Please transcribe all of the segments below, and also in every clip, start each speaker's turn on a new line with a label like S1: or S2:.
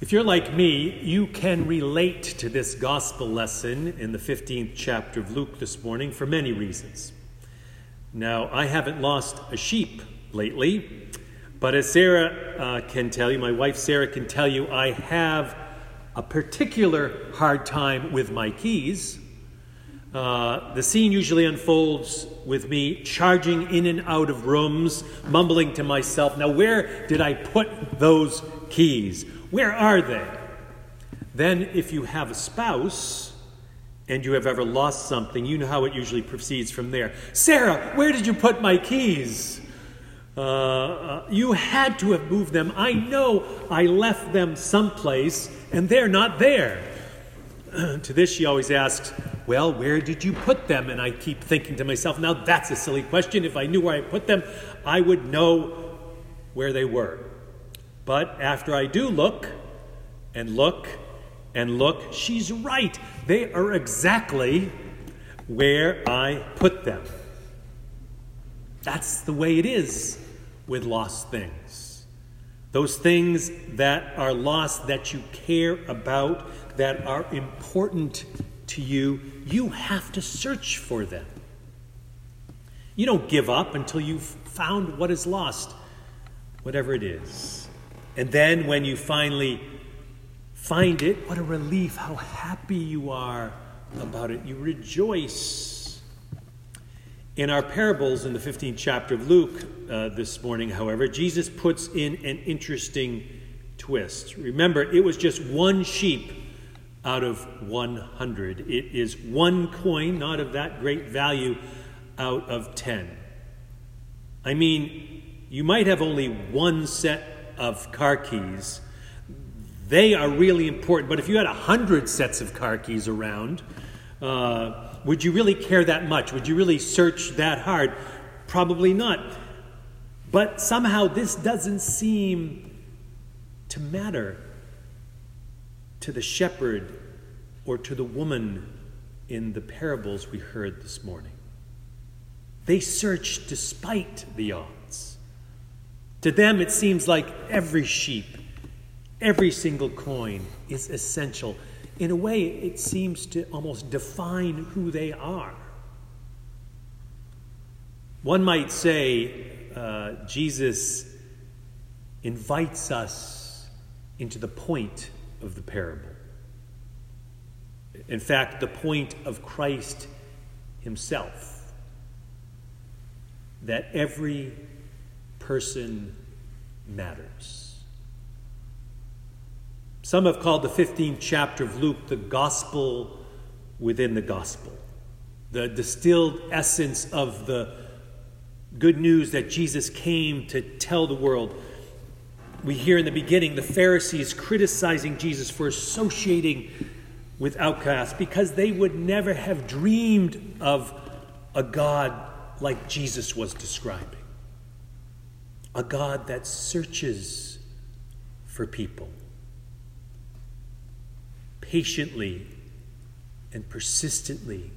S1: If you're like me, you can relate to this gospel lesson in the 15th chapter of Luke this morning for many reasons. Now, I haven't lost a sheep lately, but as Sarah uh, can tell you, my wife Sarah can tell you, I have a particular hard time with my keys. Uh, the scene usually unfolds with me charging in and out of rooms, mumbling to myself, Now, where did I put those keys? Where are they? Then, if you have a spouse and you have ever lost something, you know how it usually proceeds from there. Sarah, where did you put my keys? Uh, uh, you had to have moved them. I know I left them someplace and they're not there. to this, she always asks, Well, where did you put them? And I keep thinking to myself, Now that's a silly question. If I knew where I put them, I would know where they were. But after I do look and look and look, she's right. They are exactly where I put them. That's the way it is with lost things. Those things that are lost, that you care about, that are important to you, you have to search for them. You don't give up until you've found what is lost, whatever it is. And then when you finally find it, what a relief, how happy you are about it. You rejoice. In our parables in the 15th chapter of Luke uh, this morning, however, Jesus puts in an interesting twist. Remember, it was just one sheep out of 100. It is one coin, not of that great value, out of 10. I mean, you might have only one set of car keys, they are really important. But if you had a hundred sets of car keys around, uh, would you really care that much? Would you really search that hard? Probably not. But somehow this doesn't seem to matter to the shepherd or to the woman in the parables we heard this morning. They searched despite the odds. To them, it seems like every sheep, every single coin is essential. In a way, it seems to almost define who they are. One might say uh, Jesus invites us into the point of the parable. In fact, the point of Christ himself. That every person matters. Some have called the 15th chapter of Luke the gospel within the gospel, the distilled essence of the good news that Jesus came to tell the world. We hear in the beginning the Pharisees criticizing Jesus for associating with outcasts because they would never have dreamed of a God like Jesus was describing a God that searches for people patiently and persistently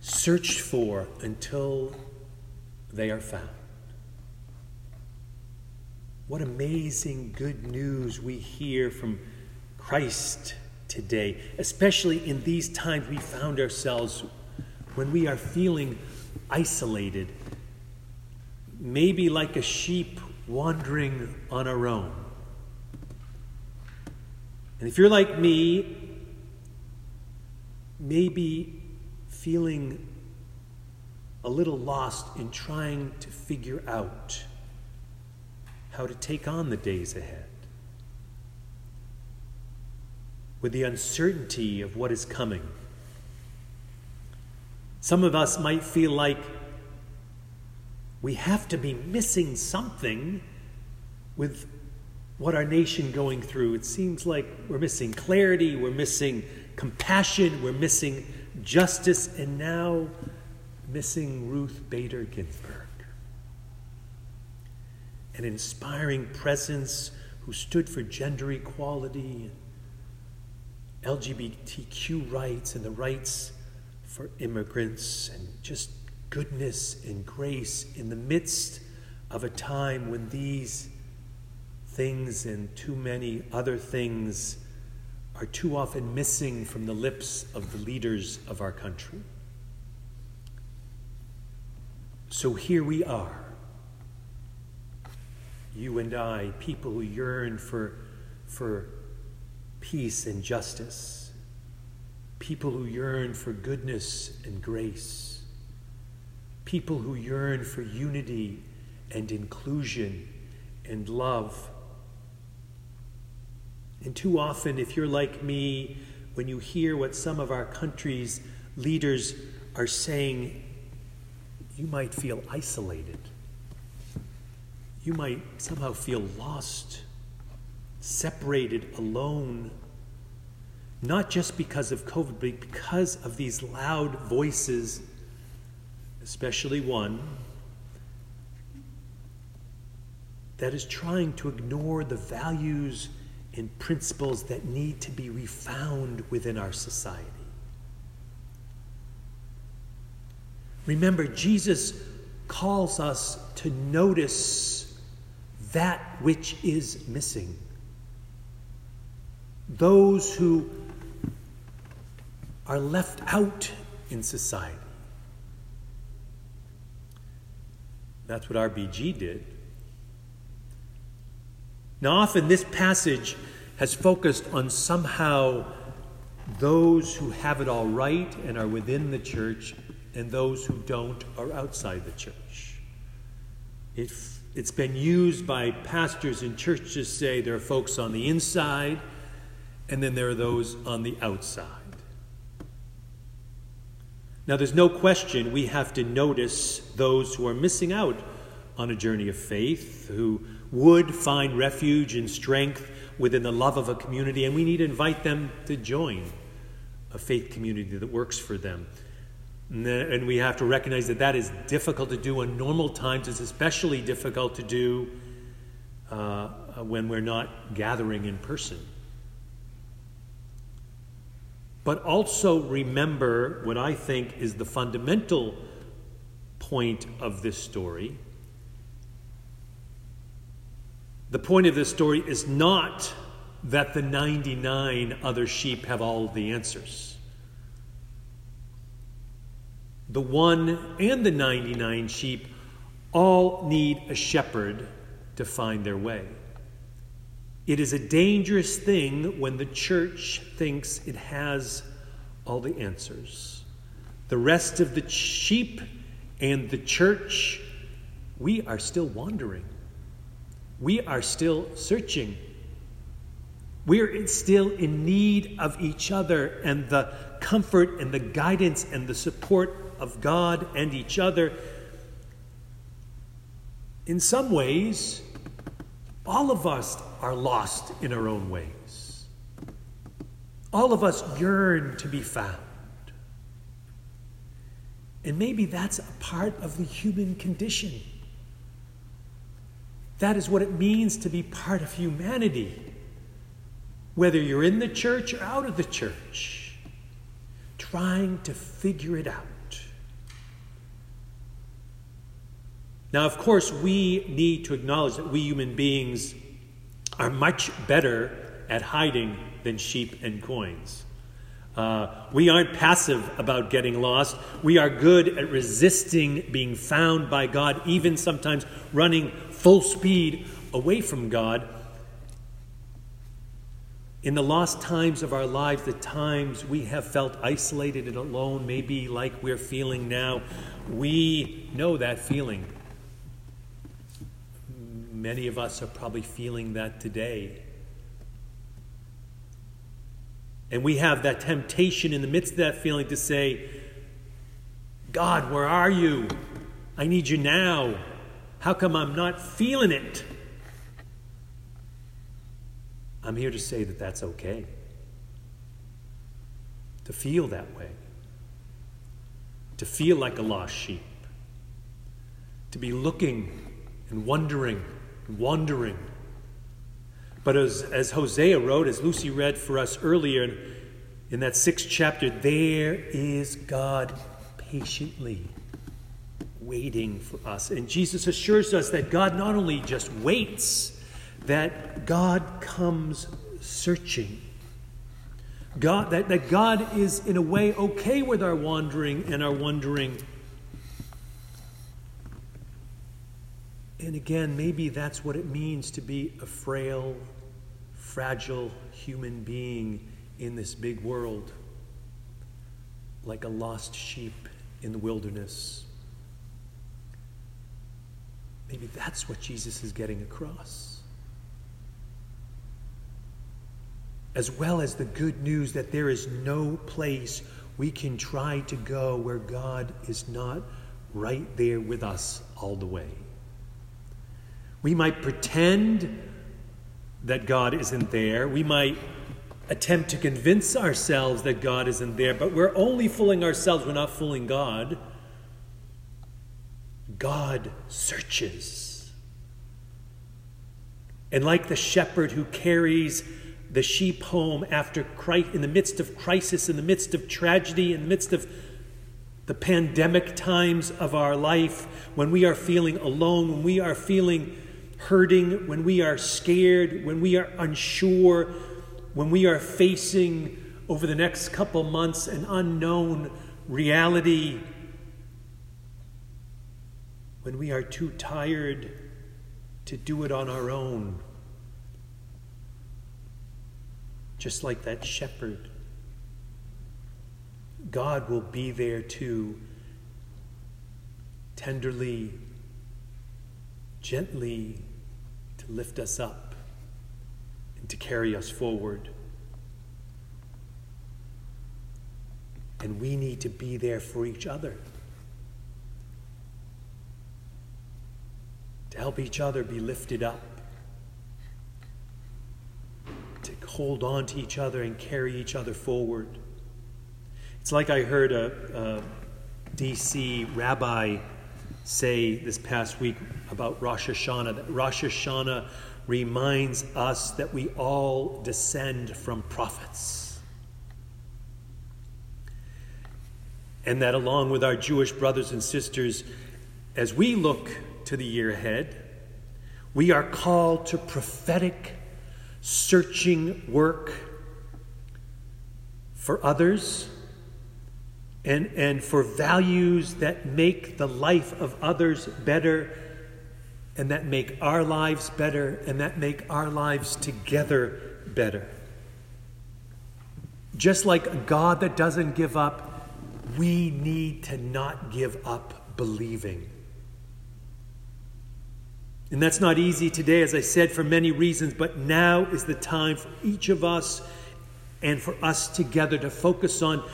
S1: searched for until they are found. What amazing good news we hear from Christ today, especially in these times we found ourselves when we are feeling isolated maybe like a sheep wandering on our own. And if you're like me, maybe feeling a little lost in trying to figure out how to take on the days ahead. With the uncertainty of what is coming. Some of us might feel like we have to be missing something with what our nation going through. It seems like we're missing clarity, we're missing compassion, we're missing justice, and now missing Ruth Bader Ginsburg. An inspiring presence who stood for gender equality, LGBTQ rights, and the rights for immigrants, and just goodness and grace in the midst of a time when these things and too many other things are too often missing from the lips of the leaders of our country. So here we are, you and I, people who yearn for, for peace and justice, people who yearn for goodness and grace, people who yearn for unity and inclusion and love. And too often, if you're like me, when you hear what some of our country's leaders are saying, you might feel isolated. You might somehow feel lost, separated, alone. Not just because of COVID, but because of these loud voices, especially one that is trying to ignore the values and principles that need to be refound within our society. Remember, Jesus calls us to notice that which is missing. Those who are left out in society. That's what RBG did. Now, often this passage has focused on somehow those who have it all right and are within the church, and those who don't are outside the church. It, it's been used by pastors in churches to say there are folks on the inside, and then there are those on the outside. Now, there's no question we have to notice those who are missing out on a journey of faith, who would find refuge and strength within the love of a community, and we need to invite them to join a faith community that works for them. And we have to recognize that that is difficult to do in normal times. It's especially difficult to do uh, when we're not gathering in person. But also remember what I think is the fundamental point of this story the point of this story is not that the 99 other sheep have all the answers. The one and the 99 sheep all need a shepherd to find their way. It is a dangerous thing when the church thinks it has all the answers. The rest of the sheep and the church, we are still wandering we are still searching. We're still in need of each other and the comfort and the guidance and the support of God and each other. In some ways, all of us are lost in our own ways. All of us yearn to be found. And maybe that's a part of the human condition. That is what it means to be part of humanity, whether you're in the church or out of the church, trying to figure it out. Now, of course, we need to acknowledge that we human beings are much better at hiding than sheep and coins. Uh, we aren't passive about getting lost. We are good at resisting being found by God, even sometimes running full speed away from God. In the lost times of our lives, the times we have felt isolated and alone, maybe like we're feeling now, we know that feeling. Many of us are probably feeling that today. And we have that temptation in the midst of that feeling to say, God, where are you? I need you now. How come I'm not feeling it? I'm here to say that that's okay. To feel that way. To feel like a lost sheep. To be looking and wondering wandering. But as, as Hosea wrote, as Lucy read for us earlier in that sixth chapter, there is God patiently waiting for us. And Jesus assures us that God not only just waits, that God comes searching. God, that, that God is, in a way, okay with our wandering and our wondering. And again, maybe that's what it means to be a frail, fragile human being in this big world, like a lost sheep in the wilderness. Maybe that's what Jesus is getting across. As well as the good news that there is no place we can try to go where God is not right there with us all the way. We might pretend that God isn't there. We might attempt to convince ourselves that God isn't there, but we're only fooling ourselves, we're not fooling God. God searches. And like the shepherd who carries the sheep home after Christ, in the midst of crisis, in the midst of tragedy, in the midst of the pandemic times of our life, when we are feeling alone, when we are feeling hurting, when we are scared, when we are unsure, when we are facing over the next couple months an unknown reality, when we are too tired to do it on our own, just like that shepherd. God will be there too, tenderly, gently to lift us up and to carry us forward. And we need to be there for each other. To help each other be lifted up. To hold on to each other and carry each other forward. It's like I heard a, a DC rabbi say this past week about Rosh Hashanah that Rosh Hashanah reminds us that we all descend from prophets. And that along with our Jewish brothers and sisters, as we look to the year ahead, we are called to prophetic, searching work for others and, and for values that make the life of others better and that make our lives better and that make our lives together better. Just like a God that doesn't give up, we need to not give up believing. And that's not easy today, as I said, for many reasons, but now is the time for each of us and for us together to focus on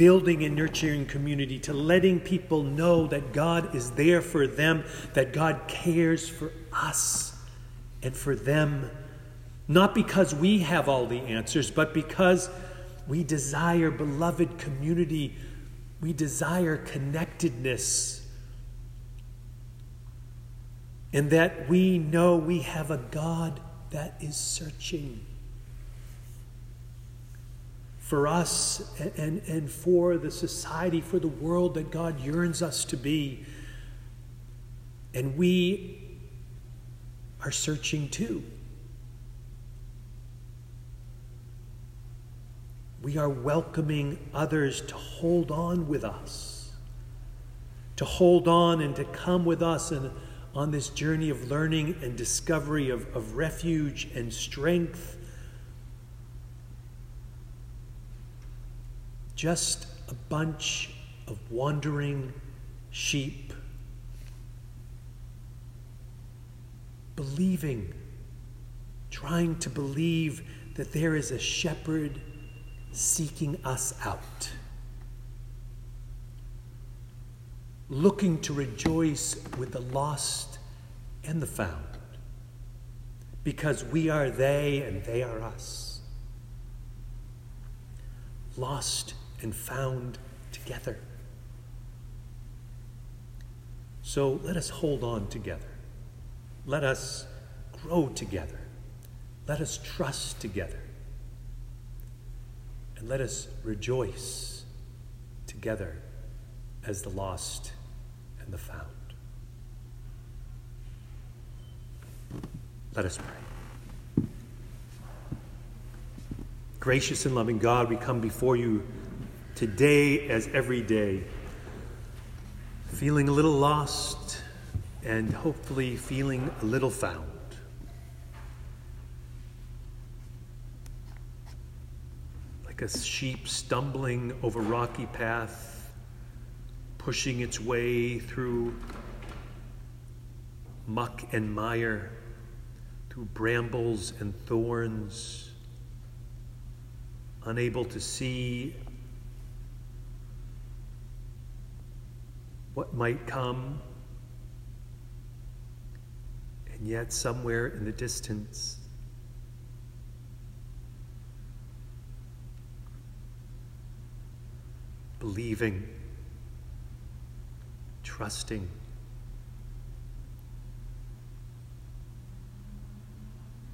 S1: building and nurturing community, to letting people know that God is there for them, that God cares for us and for them, not because we have all the answers, but because we desire beloved community, we desire connectedness, and that we know we have a God that is searching for us and, and for the society, for the world that God yearns us to be. And we are searching too. We are welcoming others to hold on with us, to hold on and to come with us and on this journey of learning and discovery of, of refuge and strength just a bunch of wandering sheep, believing, trying to believe that there is a shepherd seeking us out, looking to rejoice with the lost and the found, because we are they and they are us. Lost and found together. So let us hold on together. Let us grow together. Let us trust together. And let us rejoice together as the lost and the found. Let us pray. Gracious and loving God, we come before you today as every day, feeling a little lost and hopefully feeling a little found. Like a sheep stumbling over rocky path, pushing its way through muck and mire, through brambles and thorns, unable to see what might come. And yet, somewhere in the distance, believing, trusting,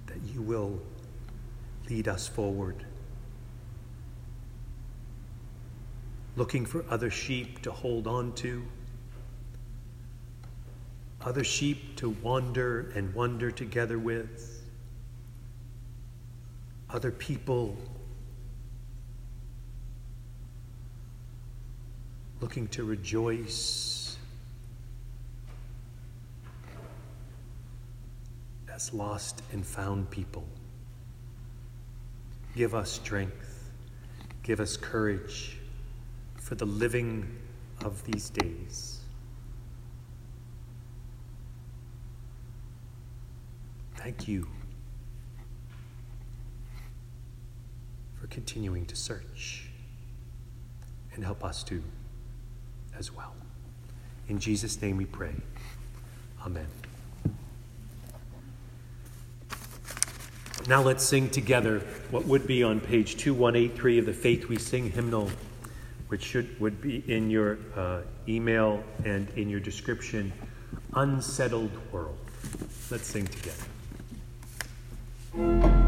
S1: that you will lead us forward. Looking for other sheep to hold on to other sheep to wander and wander together with, other people looking to rejoice as lost and found people. Give us strength, give us courage for the living of these days. Thank you for continuing to search and help us to as well. In Jesus' name we pray. Amen. Now let's sing together what would be on page 2183 of the Faith We Sing hymnal, which should, would be in your uh, email and in your description Unsettled World. Let's sing together. Thank you.